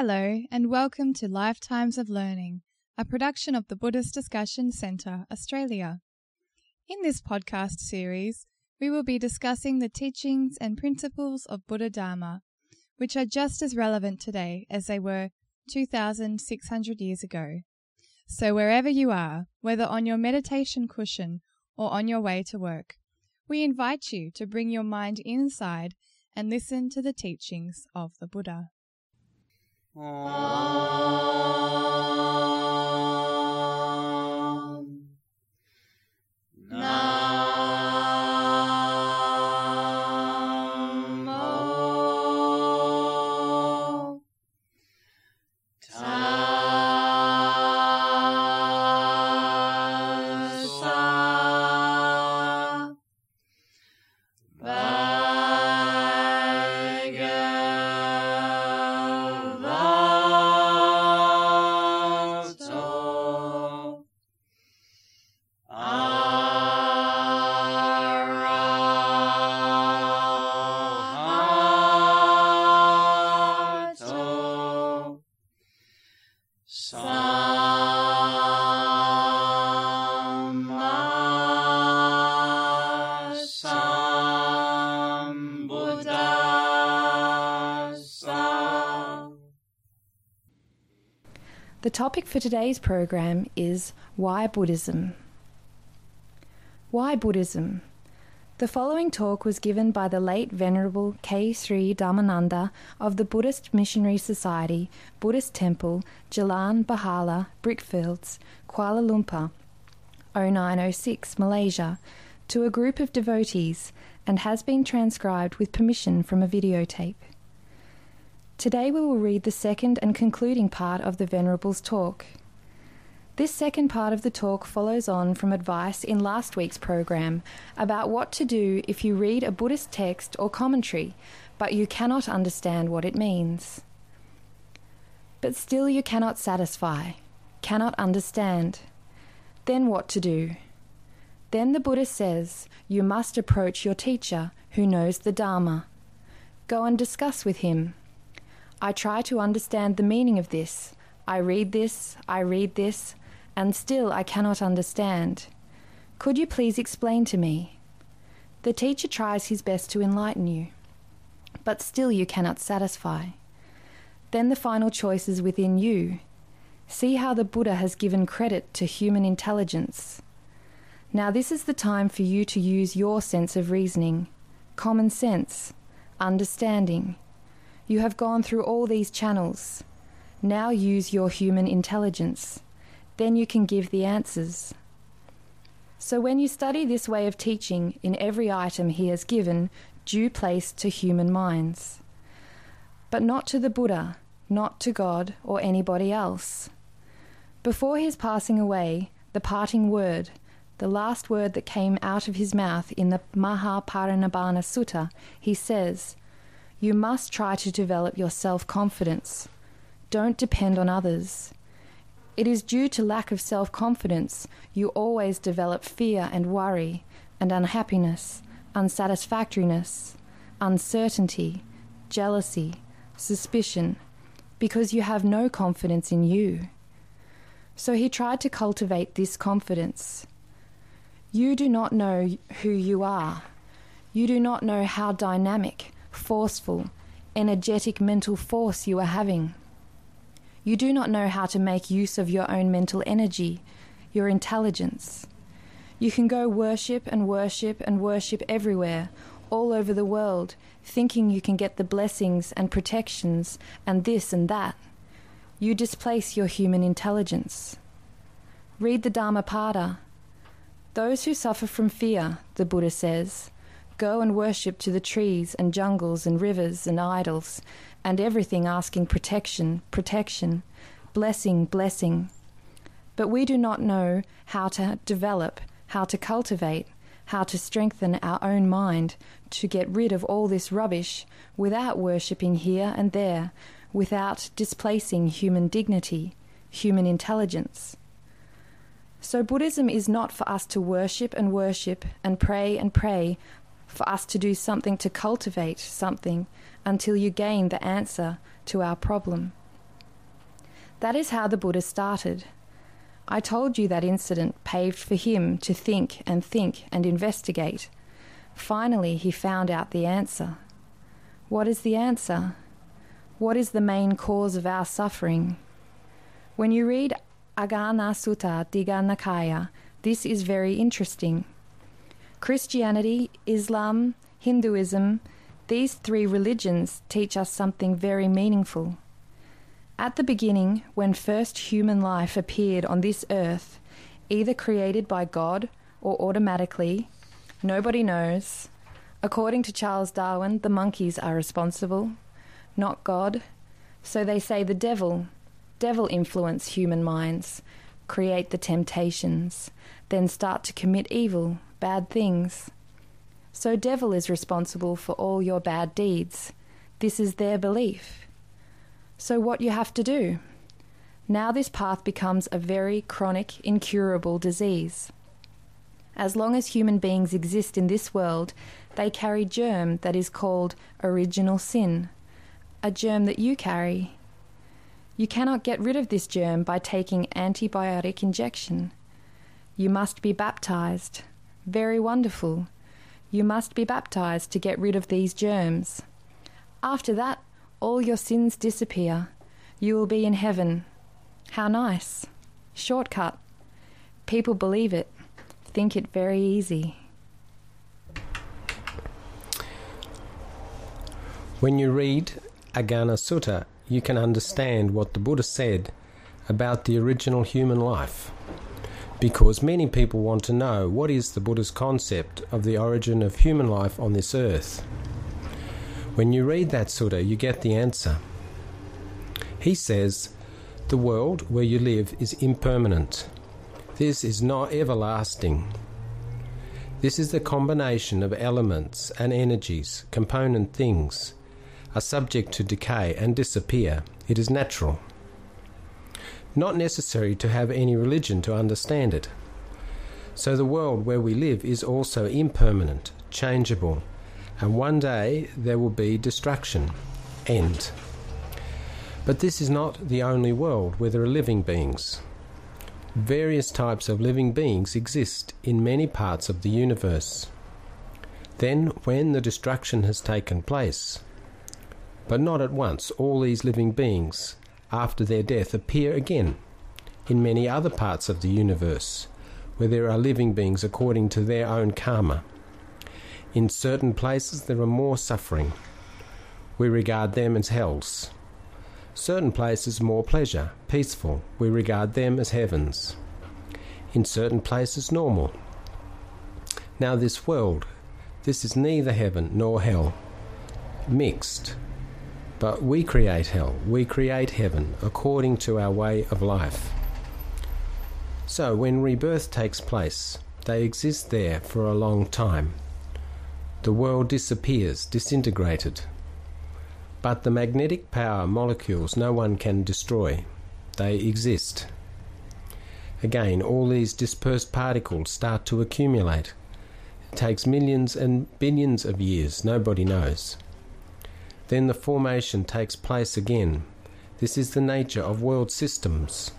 Hello, and welcome to Lifetimes of Learning, a production of the Buddhist Discussion Centre, Australia. In this podcast series, we will be discussing the teachings and principles of Buddha Dharma, which are just as relevant today as they were 2,600 years ago. So, wherever you are, whether on your meditation cushion or on your way to work, we invite you to bring your mind inside and listen to the teachings of the Buddha. The topic for today's program is Why Buddhism? Why Buddhism? The following talk was given by the late Venerable K. Sri Dhammananda of the Buddhist Missionary Society, Buddhist Temple, Jalan Berhala, Brickfields, Kuala Lumpur, 0906, Malaysia, to a group of devotees and has been transcribed with permission from a videotape. Today we will read the second and concluding part of the Venerable's talk. This second part of the talk follows on from advice in last week's program about what to do if you read a Buddhist text or commentary, but you cannot understand what it means. But still you cannot satisfy, cannot understand. Then what to do? Then the Buddha says you must approach your teacher who knows the Dharma. Go and discuss with him. I try to understand the meaning of this. I read this, I read this, and still I cannot understand. Could you please explain to me? The teacher tries his best to enlighten you, but still you cannot satisfy. Then the final choice is within you. See how the Buddha has given credit to human intelligence. Now, this is the time for you to use your sense of reasoning, common sense, understanding you have gone through all these channels. Now use your human intelligence. Then you can give the answers. So when you study this way of teaching in every item he has given, due place to human minds. But not to the Buddha, not to God or anybody else. Before his passing away, the parting word, the last word that came out of his mouth in the Mahaparinibbana Sutta, he says, you must try to develop your self confidence. Don't depend on others. It is due to lack of self confidence you always develop fear and worry and unhappiness, unsatisfactoriness, uncertainty, jealousy, suspicion, because you have no confidence in you. So he tried to cultivate this confidence. You do not know who you are. You do not know how dynamic, forceful, energetic mental force you are having. You do not know how to make use of your own mental energy, your intelligence. You can go worship and worship and worship everywhere, all over the world, thinking you can get the blessings and protections and this and that. You displace your human intelligence. Read the Dhammapada. Those who suffer from fear, the Buddha says, Go and worship to the trees and jungles and rivers and idols, and everything asking protection, protection, blessing, blessing. But we do not know how to develop, how to cultivate, how to strengthen our own mind to get rid of all this rubbish without worshipping here and there, without displacing human dignity, human intelligence. So, Buddhism is not for us to worship and worship and pray and pray for us to do something to cultivate something until you gain the answer to our problem. That is how the Buddha started. I told you that incident paved for him to think and think and investigate. Finally, he found out the answer. What is the answer? What is the main cause of our suffering? When you read Agganna Sutta Digha Nikaya, this is very interesting. Christianity, Islam, Hinduism, these three religions teach us something very meaningful. At the beginning, when first human life appeared on this earth, either created by God or automatically, nobody knows. According to Charles Darwin, the monkeys are responsible, not God. So they say the devil, devil influence human minds, create the temptations, then start to commit evil, bad things. So devil is responsible for all your bad deeds. This is their belief. So what you have to do? Now this path becomes a very chronic, incurable disease. As long as human beings exist in this world, they carry germ that is called original sin, a germ that you carry. You cannot get rid of this germ by taking antibiotic injection. You must be baptized. Very wonderful. You must be baptized to get rid of these germs. After that, all your sins disappear. You will be in heaven. How nice. Shortcut. People believe it, think it very easy. When you read Agganna Sutta, you can understand what the Buddha said about the original human life. Because many people want to know what is the Buddha's concept of the origin of human life on this earth. When you read that sutta, you get the answer. He says, The world where you live is impermanent. This is not everlasting. This is the combination of elements and energies, component things, are subject to decay and disappear. It is natural. Not necessary to have any religion to understand it. So the world where we live is also impermanent, changeable, and one day there will be destruction, end. But this is not the only world where there are living beings. Various types of living beings exist in many parts of the universe. Then, when the destruction has taken place, but not at once, all these living beings, after their death, appear again in many other parts of the universe, where there are living beings according to their own karma. In certain places there are more suffering. We regard them as hells. Certain places more pleasure, peaceful. We regard them as heavens. In certain places normal. Now this world, this is neither heaven nor hell. Mixed. But we create hell, we create heaven according to our way of life. So when rebirth takes place, they exist there for a long time the world disappears, disintegrated. But the magnetic power molecules no one can destroy, they exist. Again, all these dispersed particles start to accumulate. It takes millions and billions of years, nobody knows. Then the formation takes place again. This is the nature of world systems.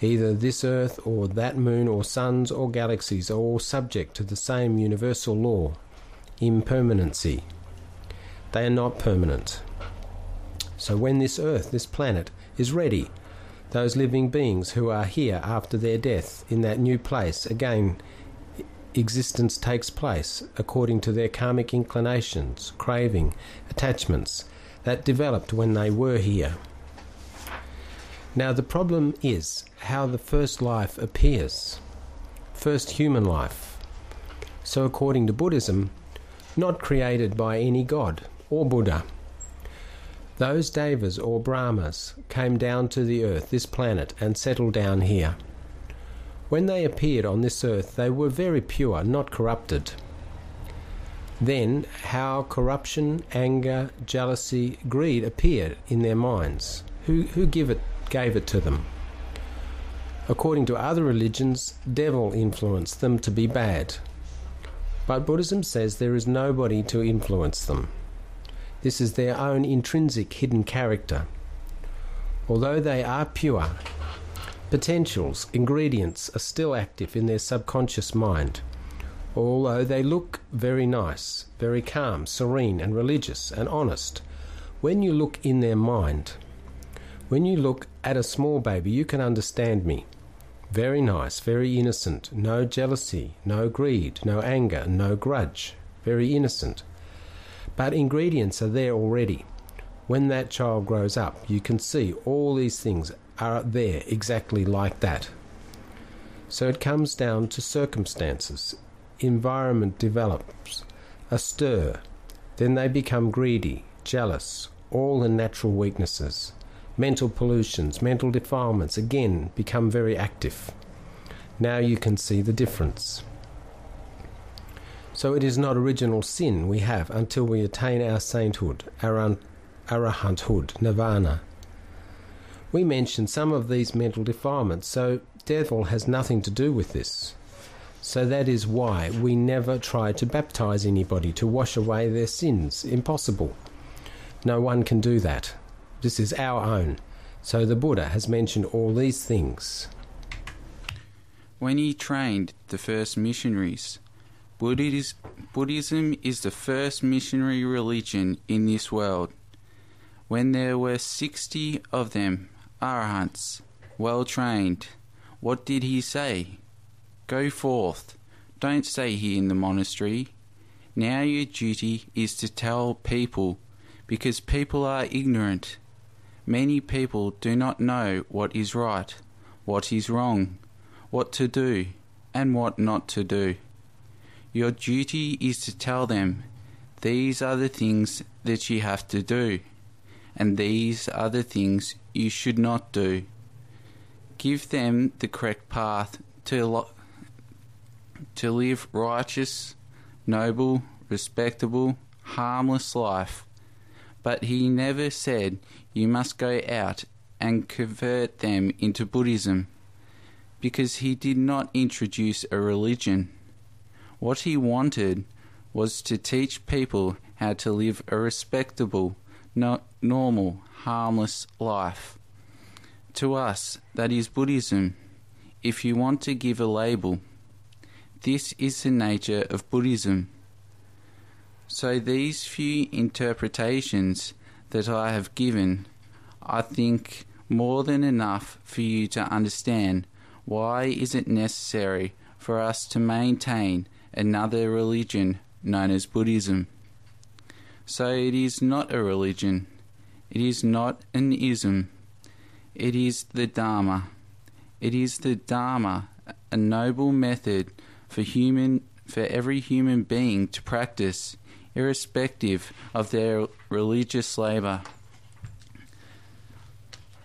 Either this earth or that moon or suns or galaxies are all subject to the same universal law impermanency. They are not permanent. So when this earth, this planet, is ready, those living beings who are here after their death in that new place, again, existence takes place according to their karmic inclinations, craving, attachments that developed when they were here. Now, the problem is how the first life appears, first human life. So, according to Buddhism, not created by any god or Buddha. Those devas or Brahmas came down to the earth, this planet, and settled down here. When they appeared on this earth, they were very pure, not corrupted. Then, how corruption, anger, jealousy, greed appeared in their minds. Who, who give it, gave it to them? According to other religions, devil influenced them to be bad. But Buddhism says there is nobody to influence them. This is their own intrinsic hidden character. Although they are pure, potentials, ingredients are still active in their subconscious mind. Although they look very nice, very calm, serene, and religious and honest, when you look in their mind, when you look at a small baby, you can understand me. Very nice, very innocent, no jealousy, no greed, no anger, no grudge, very innocent. But ingredients are there already. When that child grows up, you can see all these things are there exactly like that. So it comes down to circumstances. Environment develops a stir, then they become greedy, jealous, all the natural weaknesses mental pollutions, mental defilements again become very active. Now you can see the difference. So it is not original sin we have until we attain our sainthood, our arahanthood, nirvana. We mentioned some of these mental defilements, so devil has nothing to do with this. So that is why we never try to baptize anybody to wash away their sins. Impossible. No one can do that. This is our own. So the Buddha has mentioned all these things. When he trained the first missionaries, Buddhism is the first missionary religion in this world. When there were 60 of them, arahants, well trained, what did he say? Go forth. Don't stay here in the monastery. Now your duty is to tell people, because people are ignorant Many people do not know what is right, what is wrong, what to do, and what not to do. Your duty is to tell them, these are the things that you have to do, and these are the things you should not do. Give them the correct path to, lo- to live righteous, noble, respectable, harmless life. But he never said you must go out and convert them into Buddhism, because he did not introduce a religion. What he wanted was to teach people how to live a respectable, no, normal, harmless life. To us, that is Buddhism. If you want to give a label, this is the nature of Buddhism. So, these few interpretations that I have given, I think more than enough for you to understand why is it necessary for us to maintain another religion known as Buddhism. So it is not a religion, it is not an ism, it is the Dharma. It is the Dharma, a noble method for human for every human being to practice irrespective of their religious labour.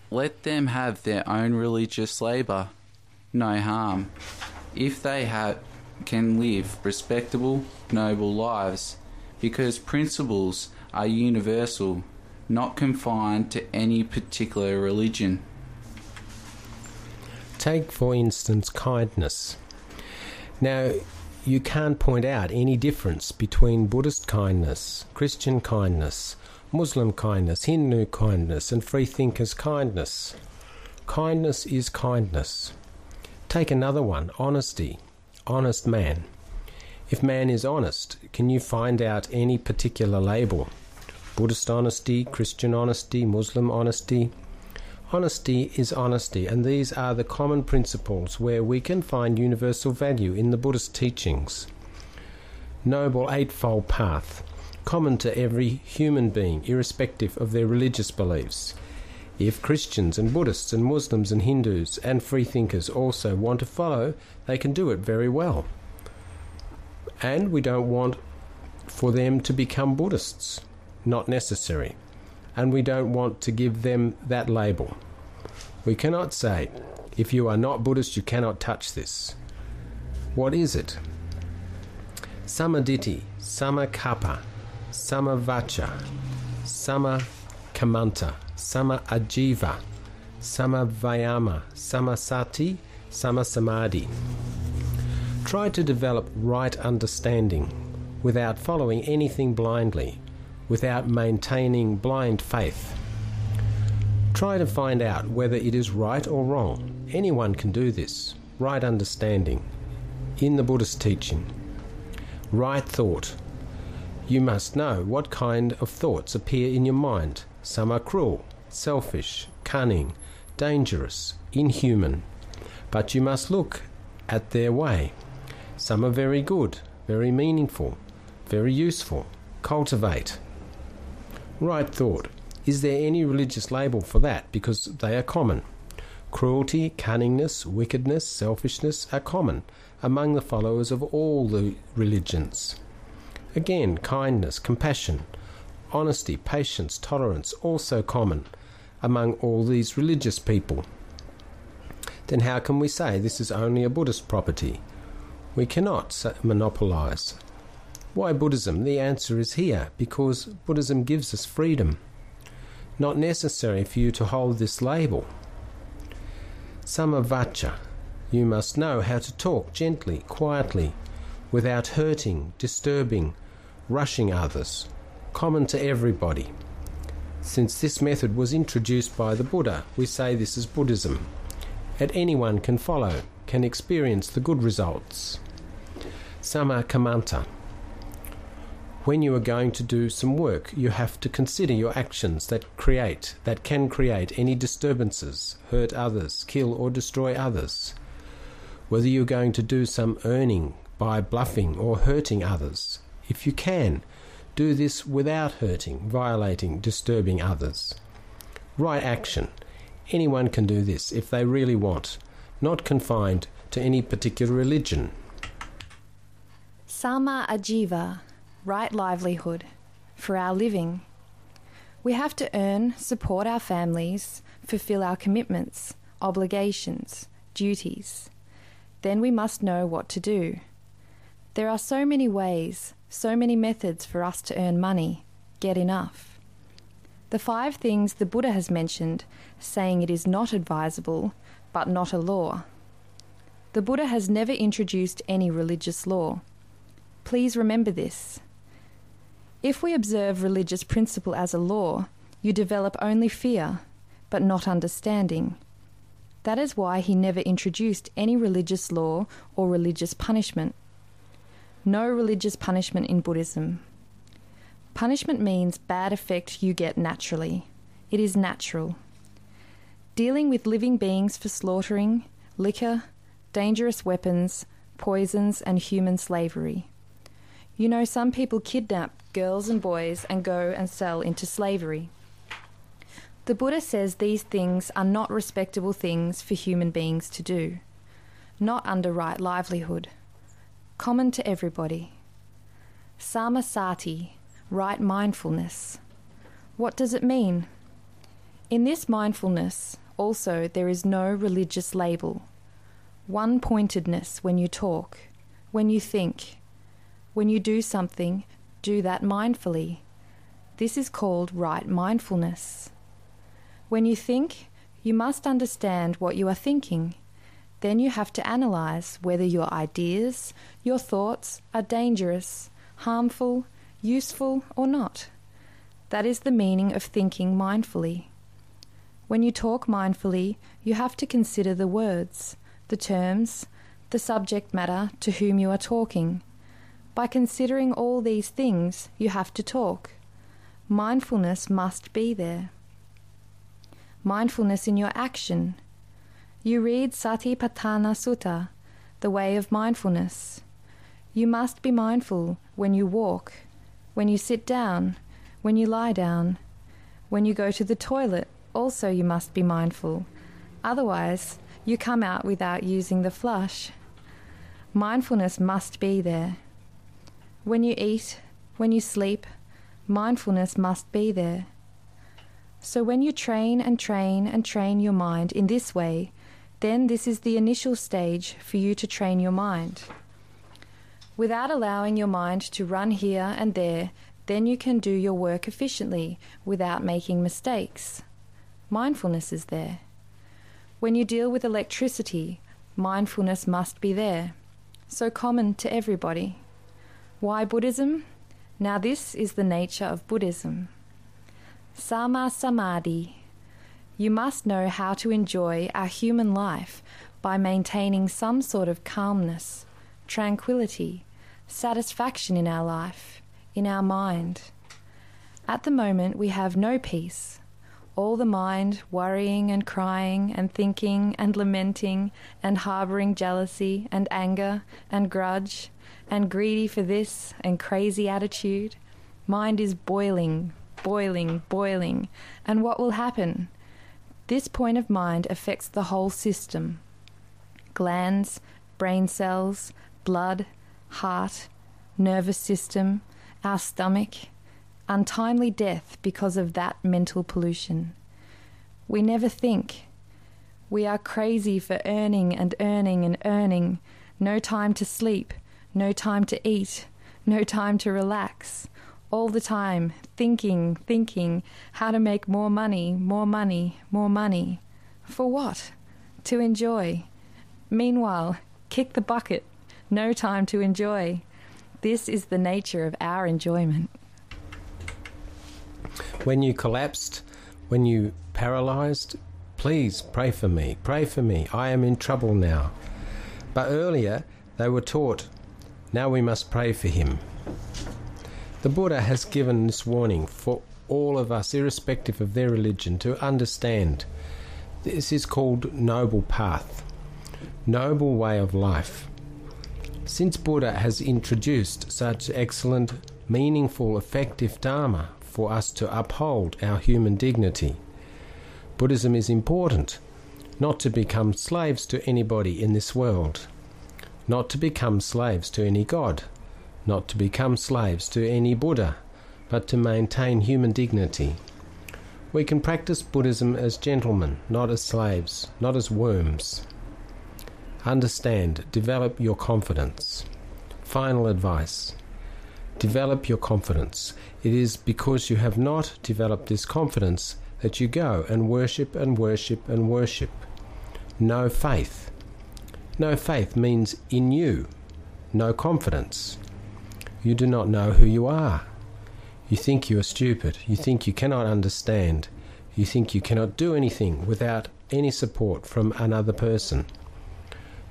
Let them have their own religious labour, no harm, if they have, can live respectable, noble lives, because principles are universal, not confined to any particular religion. Take, for instance, kindness. Now, you can't point out any difference between Buddhist kindness, Christian kindness, Muslim kindness, Hindu kindness, and freethinkers' kindness. Kindness is kindness. Take another one honesty, honest man. If man is honest, can you find out any particular label? Buddhist honesty, Christian honesty, Muslim honesty, Honesty is honesty, and these are the common principles where we can find universal value in the Buddhist teachings. Noble Eightfold Path, common to every human being, irrespective of their religious beliefs. If Christians and Buddhists and Muslims and Hindus and freethinkers also want to follow, they can do it very well. And we don't want for them to become Buddhists. Not necessary and we don't want to give them that label. We cannot say, if you are not Buddhist, you cannot touch this. What is it? Samaditi, Samakappa, Samavacha, Sama Kamanta, Sama Ajiva, Sama Try to develop right understanding without following anything blindly without maintaining blind faith. Try to find out whether it is right or wrong. Anyone can do this. Right understanding. In the Buddhist teaching. Right thought. You must know what kind of thoughts appear in your mind. Some are cruel, selfish, cunning, dangerous, inhuman. But you must look at their way. Some are very good, very meaningful, very useful. Cultivate. Right thought. Is there any religious label for that? Because they are common. Cruelty, cunningness, wickedness, selfishness are common among the followers of all the religions. Again, kindness, compassion, honesty, patience, tolerance, also common among all these religious people. Then how can we say this is only a Buddhist property? We cannot monopolize. Why Buddhism? The answer is here because Buddhism gives us freedom not necessary for you to hold this label. Samavacha. You must know how to talk gently, quietly, without hurting, disturbing, rushing others, common to everybody. Since this method was introduced by the Buddha, we say this is Buddhism. And anyone can follow, can experience the good results. Samakamanta. When you are going to do some work, you have to consider your actions that create, that can create any disturbances, hurt others, kill or destroy others. Whether you're going to do some earning by bluffing or hurting others. If you can, do this without hurting, violating, disturbing others. Right action. Anyone can do this if they really want, not confined to any particular religion. Sama Ajiva right livelihood for our living. We have to earn, support our families, fulfill our commitments, obligations, duties. Then we must know what to do. There are so many ways, so many methods for us to earn money, get enough. The five things the Buddha has mentioned, saying it is not advisable, but not a law. The Buddha has never introduced any religious law. Please remember this. If we observe religious principle as a law, you develop only fear, but not understanding. That is why he never introduced any religious law or religious punishment. No religious punishment in Buddhism. Punishment means bad effect you get naturally. It is natural. Dealing with living beings for slaughtering, liquor, dangerous weapons, poisons, and human slavery. You know, some people kidnap girls and boys and go and sell into slavery. The Buddha says these things are not respectable things for human beings to do, not under right livelihood, common to everybody. Samasati, right mindfulness. What does it mean? In this mindfulness, also, there is no religious label. One pointedness when you talk, when you think, when you do something, do that mindfully. This is called right mindfulness. When you think, you must understand what you are thinking. Then you have to analyze whether your ideas, your thoughts are dangerous, harmful, useful, or not. That is the meaning of thinking mindfully. When you talk mindfully, you have to consider the words, the terms, the subject matter to whom you are talking by considering all these things, you have to talk. Mindfulness must be there. Mindfulness in your action. You read Satipatthana Sutta, the way of mindfulness. You must be mindful when you walk, when you sit down, when you lie down. When you go to the toilet, also you must be mindful. Otherwise, you come out without using the flush. Mindfulness must be there. When you eat, when you sleep, mindfulness must be there. So when you train and train and train your mind in this way, then this is the initial stage for you to train your mind. Without allowing your mind to run here and there, then you can do your work efficiently without making mistakes. Mindfulness is there. When you deal with electricity, mindfulness must be there. So common to everybody. Why Buddhism? Now, this is the nature of Buddhism. Sama Samadhi. You must know how to enjoy our human life by maintaining some sort of calmness, tranquility, satisfaction in our life, in our mind. At the moment, we have no peace. All the mind worrying and crying and thinking and lamenting and harbouring jealousy and anger and grudge and greedy for this and crazy attitude. Mind is boiling, boiling, boiling. And what will happen? This point of mind affects the whole system glands, brain cells, blood, heart, nervous system, our stomach, untimely death because of that mental pollution. We never think. We are crazy for earning and earning and earning, no time to sleep, no time to eat, no time to relax. All the time, thinking, thinking, how to make more money, more money, more money. For what? To enjoy. Meanwhile, kick the bucket. No time to enjoy. This is the nature of our enjoyment. When you collapsed, when you paralyzed, please pray for me. Pray for me. I am in trouble now. But earlier they were taught, now we must pray for him. The Buddha has given this warning for all of us, irrespective of their religion, to understand. This is called noble path, noble way of life. Since Buddha has introduced such excellent, meaningful, effective Dharma for us to uphold our human dignity, Buddhism is important, not to become slaves to anybody in this world, not to become slaves to any god, not to become slaves to any Buddha, but to maintain human dignity. We can practice Buddhism as gentlemen, not as slaves, not as worms. Understand, develop your confidence. Final advice develop your confidence. It is because you have not developed this confidence that you go and worship and worship and worship. No faith. No faith means in you, no confidence. You do not know who you are. You think you are stupid. You think you cannot understand. You think you cannot do anything without any support from another person.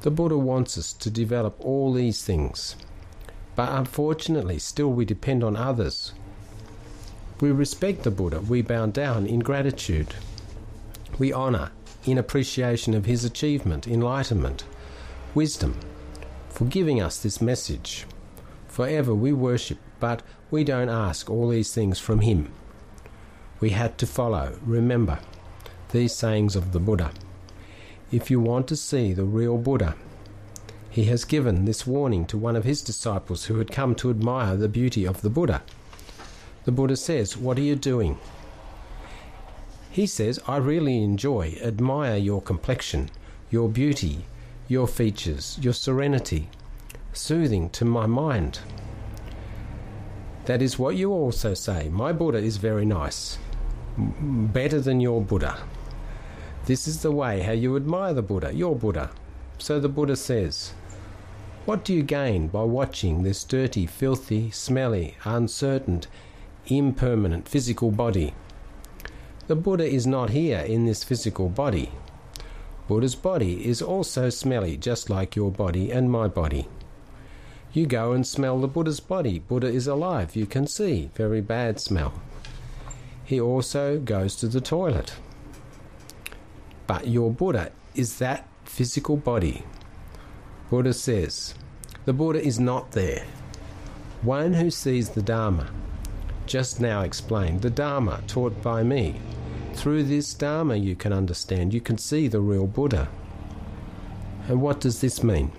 The Buddha wants us to develop all these things. But unfortunately, still we depend on others. We respect the Buddha, we bow down in gratitude. We honour in appreciation of his achievement, enlightenment, wisdom, for giving us this message. Forever we worship, but we don't ask all these things from him. We had to follow, remember, these sayings of the Buddha. If you want to see the real Buddha, he has given this warning to one of his disciples who had come to admire the beauty of the Buddha. The Buddha says, What are you doing? He says, I really enjoy, admire your complexion, your beauty, your features, your serenity, soothing to my mind. That is what you also say. My Buddha is very nice, better than your Buddha. This is the way how you admire the Buddha, your Buddha. So the Buddha says, What do you gain by watching this dirty, filthy, smelly, uncertain, impermanent physical body? The Buddha is not here in this physical body. Buddha's body is also smelly, just like your body and my body. You go and smell the Buddha's body. Buddha is alive, you can see. Very bad smell. He also goes to the toilet. But your Buddha is that physical body. Buddha says, the Buddha is not there. One who sees the Dharma, just now explained, the Dharma taught by me. Through this Dharma, you can understand, you can see the real Buddha. And what does this mean?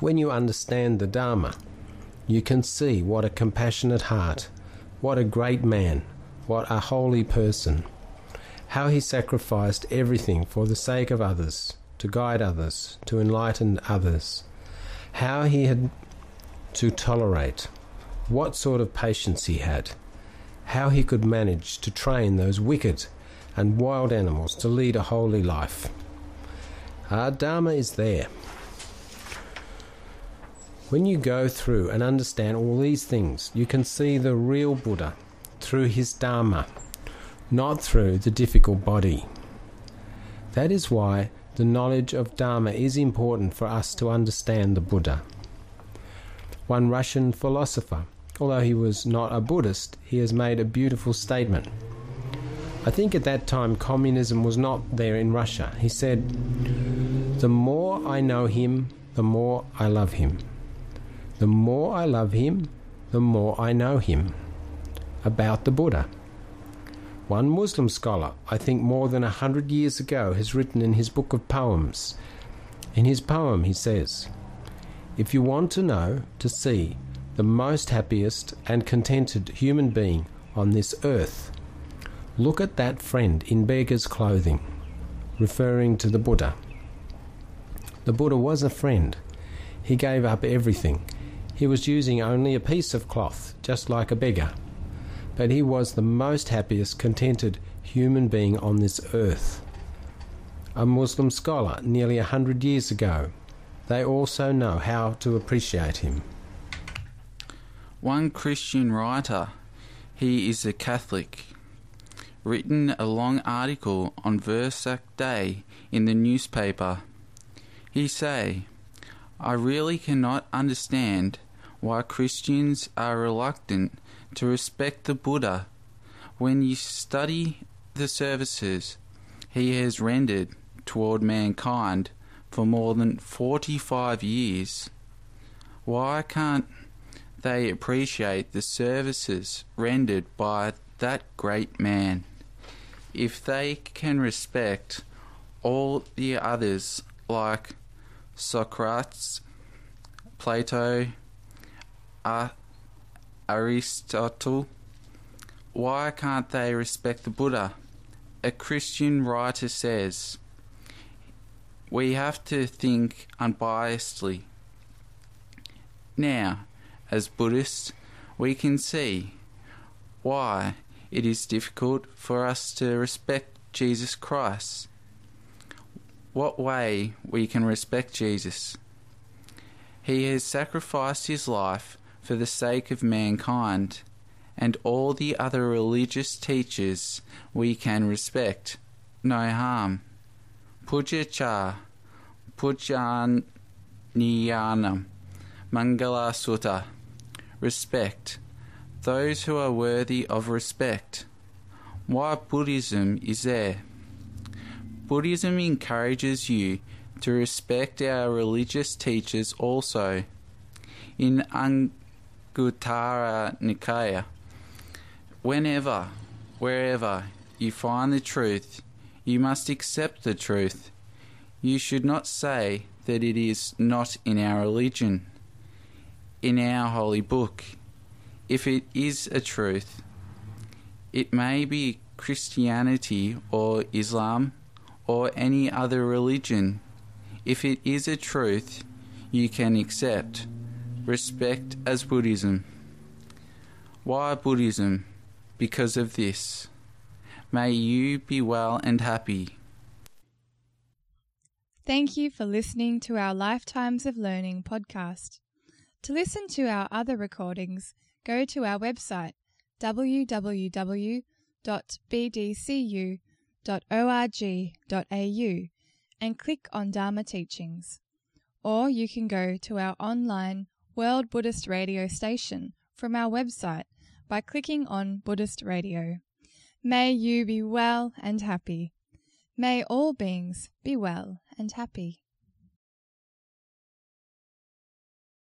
When you understand the Dharma, you can see what a compassionate heart, what a great man, what a holy person how he sacrificed everything for the sake of others, to guide others, to enlighten others, how he had to tolerate, what sort of patience he had, how he could manage to train those wicked and wild animals to lead a holy life. Our Dharma is there. When you go through and understand all these things, you can see the real Buddha through his Dharma not through the difficult body. That is why the knowledge of Dharma is important for us to understand the Buddha. One Russian philosopher, although he was not a Buddhist, he has made a beautiful statement. I think at that time communism was not there in Russia. He said, The more I know him, the more I love him. The more I love him, the more I know him. About the Buddha. One Muslim scholar, I think more than a hundred years ago, has written in his book of poems. In his poem, he says, If you want to know, to see, the most happiest and contented human being on this earth, look at that friend in beggar's clothing, referring to the Buddha. The Buddha was a friend. He gave up everything. He was using only a piece of cloth, just like a beggar but he was the most happiest, contented human being on this earth. A Muslim scholar nearly a hundred years ago. They also know how to appreciate him. One Christian writer, he is a Catholic, written a long article on Vesak Day in the newspaper. He say, I really cannot understand why Christians are reluctant to respect the Buddha when you study the services he has rendered toward mankind for more than 45 years. Why can't they appreciate the services rendered by that great man? If they can respect all the others like Socrates, Plato, Aristotle. Why can't they respect the Buddha? A Christian writer says, We have to think unbiasedly. Now, as Buddhists, we can see why it is difficult for us to respect Jesus Christ. What way we can respect Jesus? He has sacrificed his life for the sake of mankind, and all the other religious teachers we can respect. No harm. Puja cha, pujaniyanam, mangala sutta. Respect. Those who are worthy of respect. Why Buddhism is there? Buddhism encourages you to respect our religious teachers also. In Anguttara Nikaya. Whenever, wherever you find the truth, you must accept the truth. You should not say that it is not in our religion, in our holy book. If it is a truth, it may be Christianity or Islam or any other religion. If it is a truth, you can accept respect as Buddhism. Why Buddhism? Because of this. May you be well and happy. Thank you for listening to our Lifetimes of Learning podcast. To listen to our other recordings, go to our website www.bdcu.org.au and click on Dharma Teachings. Or you can go to our online World Buddhist Radio station from our website by clicking on Buddhist Radio. May you be well and happy. May all beings be well and happy.